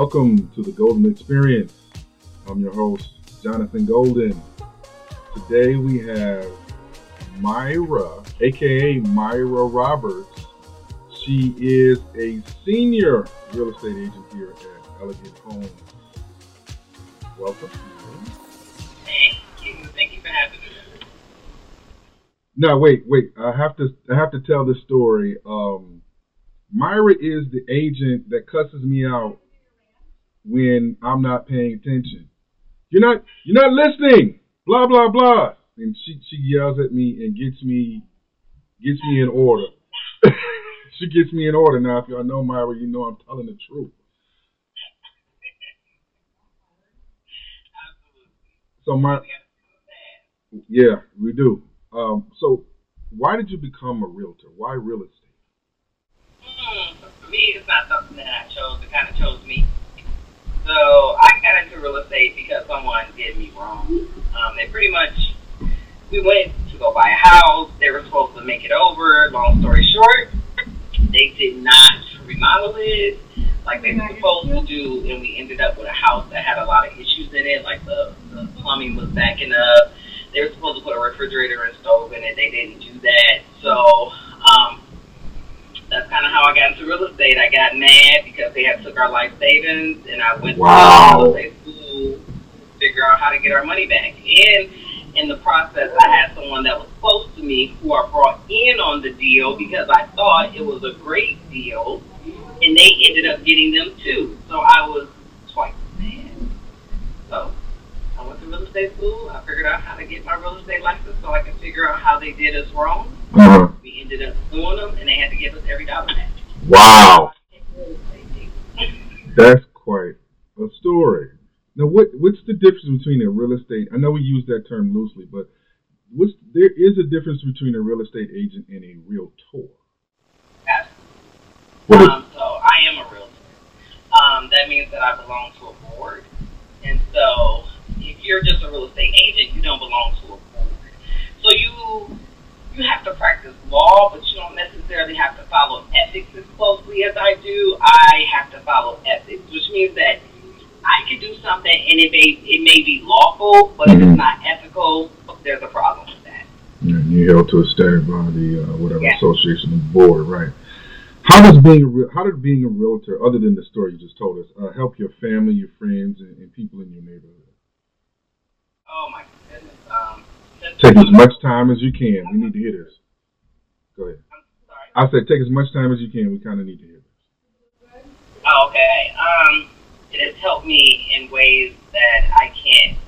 Welcome to the Golden Experience. I'm your host, Jonathan Golden. Today we have Myra, aka Myra Roberts. She is a senior real estate agent here at Elegant Homes. Welcome. Thank you. Thank you for having me. No, wait, wait. I have to I have to tell this story. Um, Myra is the agent that cusses me out when I'm not paying attention. You're not you're not listening. Blah blah blah. And she she yells at me and gets me gets me in order. she gets me in order now. If y'all know Myra, you know I'm telling the truth. So my yeah, we do. Um, so why did you become a realtor? Why real estate? Hmm, for me, it's not something that I chose. It kind of chose me. So I got into real estate because someone did me wrong. Um, they pretty much, we went to go buy a house. They were supposed to make it over. Long story short, they did not remodel it like they were supposed to do, and we ended up with a house that had a lot of issues in it. Like the, the plumbing was backing up. They were supposed to put a refrigerator and stove in it. They didn't do that. So um, that's kind of how I got into real estate. I got mad because they had took our life savings, and I went Wow. to real estate school to figure out how to get our money back. And in the process, I had someone that was close to me who I brought in on the deal because I thought it was a great deal, and they ended up getting them too. So I was twice mad. So I went to real estate school. I figured out how to get my real estate license so I could figure out how they did us wrong. Uh, We ended up suing them, and they had to give us every dollar back. wow, that's quite a story. Now, what what's the difference between a real estate? I know we use that term loosely, but what's there is a difference between a real estate agent and a realtor. Is, Um, so I am a realtor. Um, that means that I belong to a board. And so if you're just a real estate agent, you don't belong to a board. So you you have to practice law, but you don't necessarily have to follow ethics as closely as I do. I have to follow ethics, which means that I could do something and it may it may be lawful, but if Mhm. it's not ethical, there's a problem with that. and you held to a standard by the uh, whatever Yeah. association and board, right? How does being a real, how did being a realtor, other than the story you just told us, uh, help your family, your friends, and, and people in your neighborhood? Oh my goodness. Um, Take as much time as you can. We need to hear this. Go ahead. I'm sorry. I said take as much time as you can. We kind of need to hear this. Oh, okay. Um, it has helped me in ways that I can't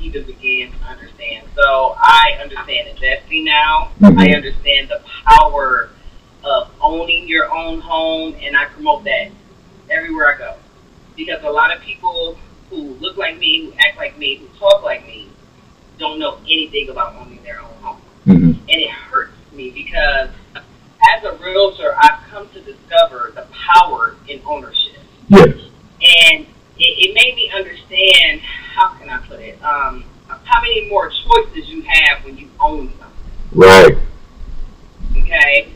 even begin to understand. So I understand investing now. Mhm. I understand the power of owning your own home, and I promote that everywhere I go. Because a lot of people who look like me, who act like me, who talk like me, don't know anything about owning their own home Mm-hmm. and it hurts me because as a realtor, I've come to discover the power in ownership, Yes. and it, it made me understand how can I put it, um, how many more choices you have when you own something. Right. Okay,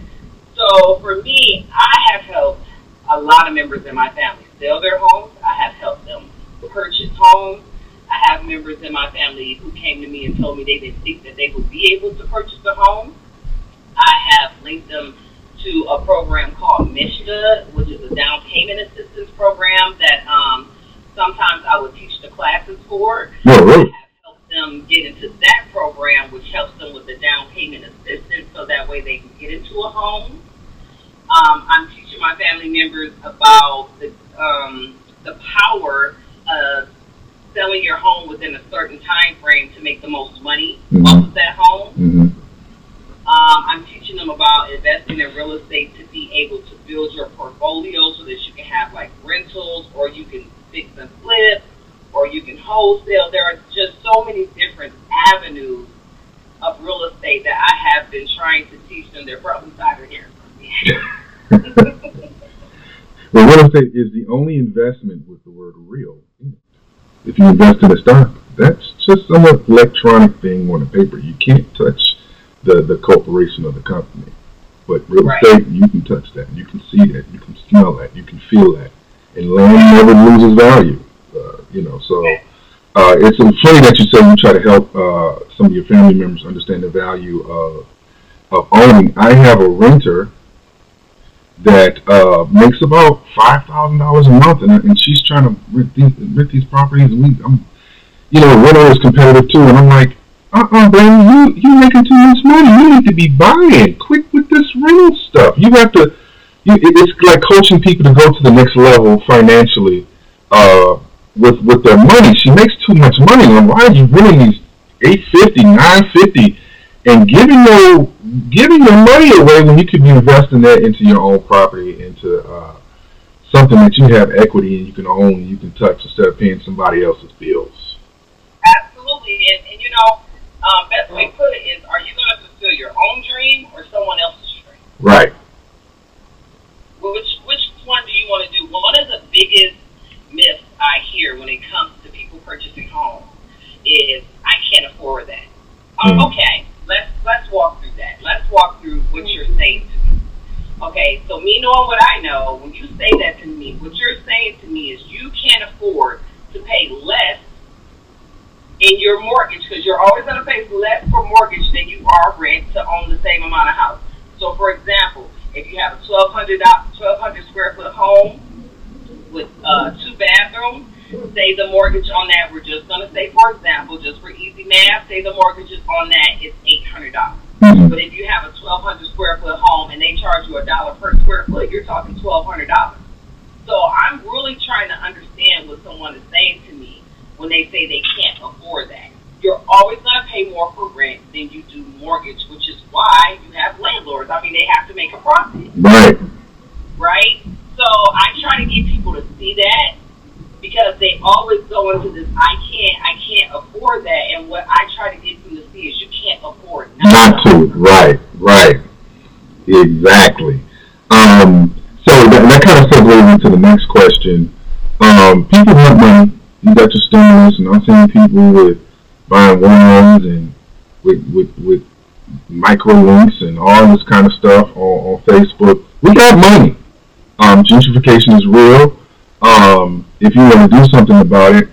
so for me, I have helped a lot of members in my family sell their homes. I have helped them purchase homes. I have members in my family who came to me and told me they didn't think that they would be able to purchase a home. I have linked them to a program called MSHDA, which is a down payment assistance program that um, sometimes I would teach the classes for. I really. have helped them get into that program, which helps them with the down payment assistance, so that way they can get into a home. Um, I'm teaching my family members about the um, the power of selling your home within a certain time frame to make the most money Mhm. off of that home. Mm-hmm. Um, I'm teaching them about investing in real estate to be able to build your portfolio so that you can have like rentals or you can fix and flip or you can wholesale. There are just so many different avenues of real estate that I have been trying to teach them. They're probably tired of hearing from me. Well, real estate is the only investment with the word real. If you invest in a stock, that's just some electronic thing on a paper. You can't touch the, the corporation or the company. But real Right. estate, you can touch that. You can see that. You can smell that. You can feel that. And land never loses value. Uh, you know, so uh, it's funny that you say you try to help uh, some of your family members understand the value of of owning. I have a renter that uh, makes about five thousand dollars a month, and, and she's trying to rent these rent these properties, and we, I'm, you know, rental is competitive too, and I'm like, uh-uh, baby, you you making too much money. You need to be buying. Quick with this rental stuff. You have to. You, it's like coaching people to go to the next level financially uh, with with their money. She makes too much money. And why are you winning these eight fifty, nine fifty, and giving your giving your money away when you could be investing that into your own property, into uh, something that you have equity and you can own, and you can touch instead of paying somebody else's bills. Absolutely, and, and you know, um, best way to put it is, are you going to fulfill your own dream or someone else's dream? Right. Which which one do you want to do? One of the biggest myths I hear when it comes to people purchasing homes is I can't afford that. Um, okay, let's let's walk through that. Let's walk through what you're saying to me. Okay, so me knowing what I know, when you say that to me, what you're saying to me is you can't afford to pay less in your mortgage because you're always going to pay less for mortgage than you are rent to own the same amount of house. So, for example, if you have a 1,200 1,200 square foot home with uh, two bathrooms, say the mortgage on that, we're just going to say, for example, just for easy math, say the mortgage on that is $800. Mm-hmm. But if you have a 1,200 square foot home and they charge you a dollar per square foot, you're talking $1,200. So I'm really trying to understand what someone is saying to me when they say they can't afford that. You're always going to pay more for rent than you do mortgage, which is why you have landlords. I mean, they have to make a profit. Right. Right? So I try to get people to see that because they always go into this I can't I can't afford that and what I try to get them to see is you can't afford not, not to. Right, right. Exactly. Um so that, that kind of segues into the next question. Um, people want money you got your stimulus, and I'm seeing people with buying loans and with with with micro links and all this kind of stuff on, on Facebook. We got money. Um, gentrification is real. Um, if you want to do something about it,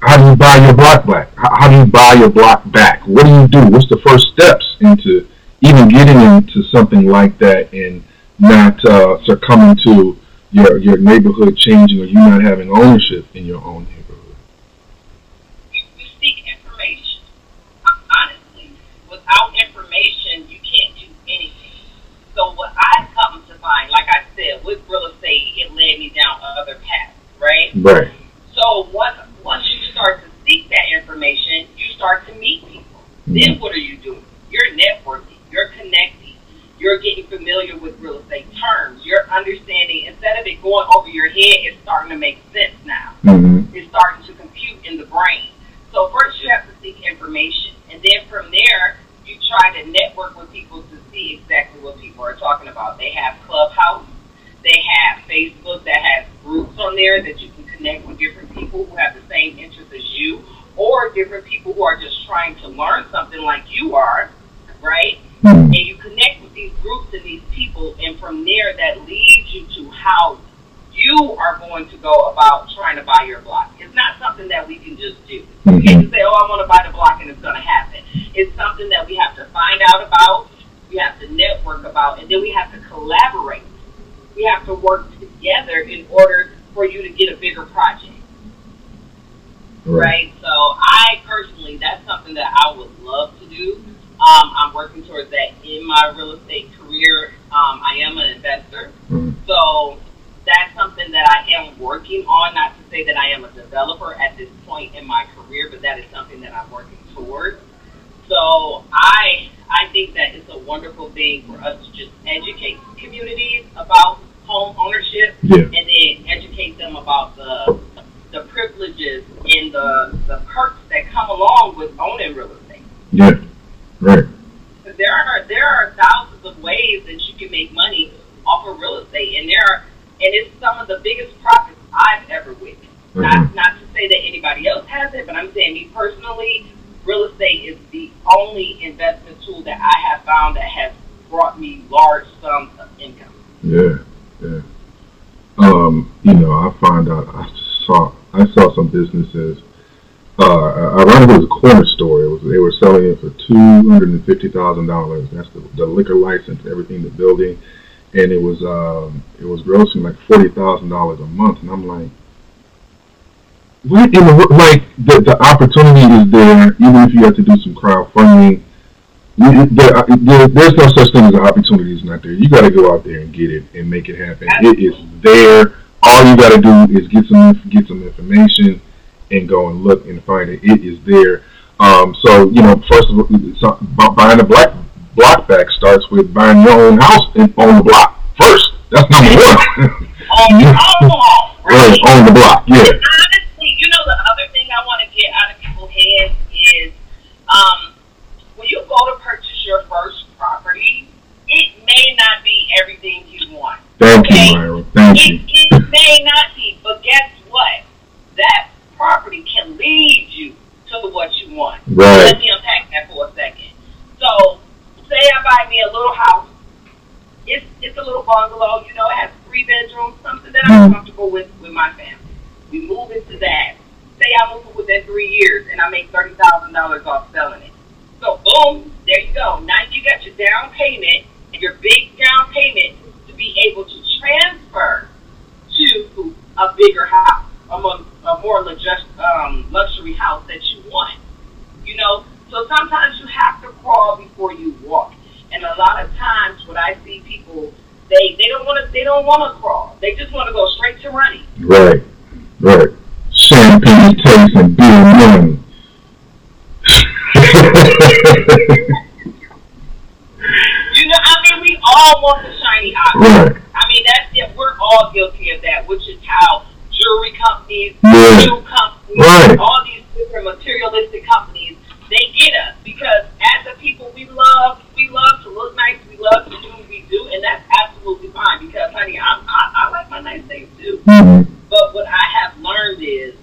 how do you buy your block back? How, how do you buy your block back? What do you do? What's the first steps into even getting into something like that and not uh, succumbing to your your neighborhood changing or you not having ownership in your own neighborhood? You, you seek information. Honestly, without information, you can't do anything. So what I've come to find, like With real estate, it led me down other paths, right? Right. So once once you start to seek that information, you start to meet people. Mm-hmm. Then what are you doing? You're networking. You're connecting you're getting familiar with real estate terms. You're understanding, instead of it going over your head, it's starting to make sense now. Mm-hmm. It's starting to compute in the brain. So first you have to seek information. And then from there, you try to network with people to see exactly what people are talking about. They have Clubhouse. They have Facebook that has groups on there that you can connect with different people who have the same interests as you or different people who are just trying to learn something like you are, right? Mm-hmm. And you connect with these groups and these people, and from there, that leads you to how you are going to go about trying to buy your block. It's not something that we can just do. Mm-hmm. We can't just say, oh, I want to buy the block and it's going to happen. It's something that we have to find out about, we have to network about, and then we have to collaborate. We have to work together in order for you to get a bigger project. Right. right? So I personally, that's something that I would love to do. Um, I'm working towards that in my real estate career. Um, I am an investor, mm-hmm. so that's something that I am working on. Not to say that I am a developer at this point in my career, but that is something that I'm working towards. So I I think that it's a wonderful thing for us to just educate communities about home ownership yeah. and then educate them about the the privileges and the the perks that come along with owning real estate. Yeah. Right. There are there are thousands of ways that you can make money off of real estate, and there are and it's some of the biggest profits I've ever witnessed. Mm-hmm. Not not to say that anybody else has it, but I'm saying me personally, real estate is the only investment tool that I have found that has brought me large sums of income. Yeah, yeah. Um, you know, I find out I saw I saw some businesses. Uh, I ran it was a corner store. It was they were selling it for two hundred and fifty thousand dollars. That's the, the liquor license, everything, the building, and it was um, it was grossing like forty thousand dollars a month. And I'm like, the like the the opportunity is there, even if you have to do some crowdfunding. There, there, there's no such thing as an opportunity is not there. You got to go out there and get it and make it happen. It is there. All you got to do is get some get some information and go and look and find it. It is there. Um, so you know, first of all, buying a black block back starts with buying your own house and on the block first. That's number one. on, your own, right? on the block, yeah. honestly, you know, the other thing I want to get out of people's heads is, um, when you go to purchase your first property, it may not be everything you want. Thank okay? you, Myra. Thank it, you. It may not be, but guess what? That property can lead you to what you want. Right. Let me unpack that for a second. So, say I buy me a little house. It's it's a little bungalow, you know, it has three bedrooms, something that I'm Mhm. comfortable with with my family. Into that. Say I move it within three years and I make thirty thousand dollars off selling it. So boom, there you go. Now you got your down payment and your big down payment to be able to transfer to a bigger house, a more, a more luxurious, um, luxury house that you want. You know, so sometimes you have to crawl before you walk. And a lot of times, what I see people, they they don't want to they don't want to crawl. They just want to go straight to running. Right. Champagne taste and beer money. You know, I mean, we all want the shiny object. right. I mean, that's it. We're all guilty of that, which is how jewelry companies, Yeah. shoe companies, Right. all these different materialistic companies, they get us because as a people, we love, we love to look nice, we love to do what we do, and that's absolutely fine because, honey, I'm, I, I like my nice things too. hmm But what I have learned is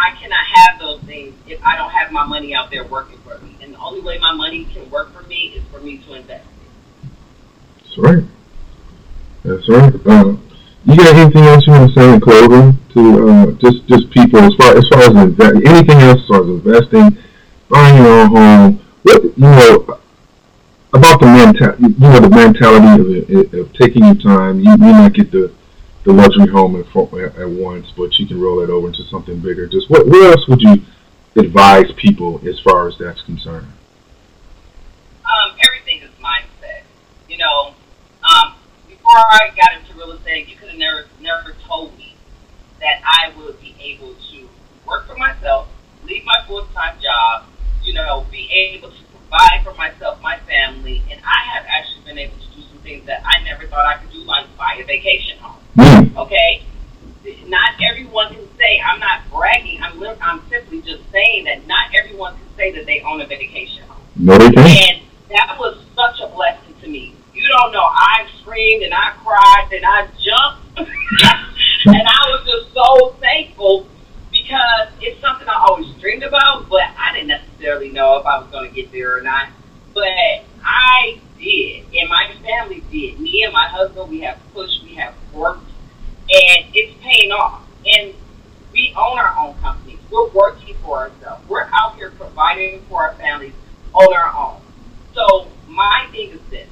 I cannot have those things if I don't have my money out there working for me. And the only way my money can work for me is for me to invest. That's right. That's right. Uh, you got anything else you want to say in closing to uh, just just people as far as far as inve- anything else as far as investing, buying your own home? What you know about the mentality, you know the mentality of, of taking your time. You may not get the the luxury home at, at once, but you can roll it over into something bigger. Just what what else would you advise people as far as that's concerned? um, everything is mindset. You know, um, before I got into real estate, you could have never, never told me that I would be able to work for myself, leave my full time job, you know, be able to provide for myself, my family, and I have actually been able to do some things that I never thought I could do, like buy a vacation home. Mm. Okay, not everyone can say. I'm not bragging. I'm li- I'm simply just saying that not everyone can say that they own a vacation home. No, they can't. And that was such a blessing to me. You don't know, I screamed and I cried and I jumped. and I was just so thankful because it's something I always dreamed about, but I didn't necessarily know if I was going to get there or not. But I did, and my family did. Me and my husband, we have pushed, we have worked, and it's paying off. And we own our own companies. We're working for ourselves. We're out here providing for our families on our own. So my thing is this: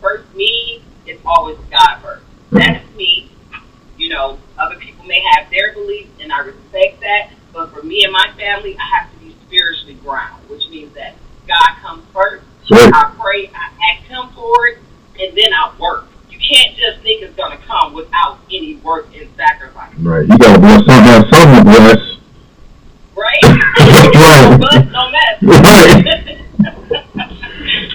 first, me is always God first. That's me. You know, other people may have their beliefs, and I respect that. But for me and my family, I have to be spiritually grounded, which means that God comes first. Right. I pray, I ask Him for it, and then I work. You can't just think it's going to come without any work and sacrifice, Right. You gotta bless something, have something to bless. right? Right. no mess. Right.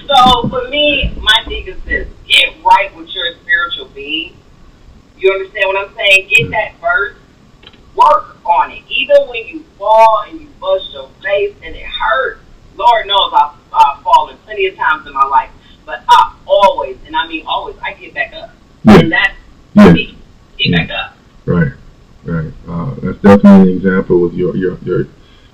so for me, my thing is this: get right with your spiritual being. You understand what I'm saying? Get mm-hmm. that first. Work on it. Even when you fall and you bust your face and it hurts, Lord knows I've, I've fallen plenty of times in my life. But I always, and I mean always, I get back up. And that's Yeah. me. Get back up. Right. Right. Uh, that's definitely an example with your your your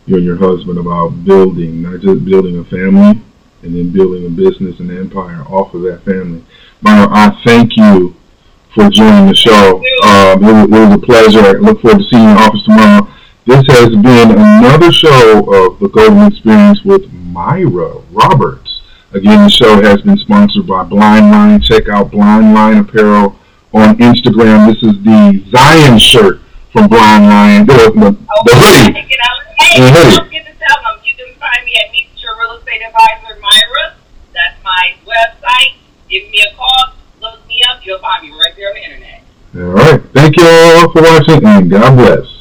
you and your husband about building, not just building a family, and then building a business and empire off of that family. Myra, I thank you for joining the show. Um, it, was, it was a pleasure. I look forward to seeing you in office tomorrow. This has been another show of the Golden Experience with Myra Roberts. Again, the show has been sponsored by Blind Line. Check out Blind Line Apparel on Instagram. This is the Zion shirt from Blind Line. The, the, the hoodie. Hey, the hoodie. don't forget to tell them you can find me at Meet Your Real Estate Advisor Myra. That's my website. Give me a call. Look me up. You'll find me right there on the internet. All right. Thank you all for watching, and God bless.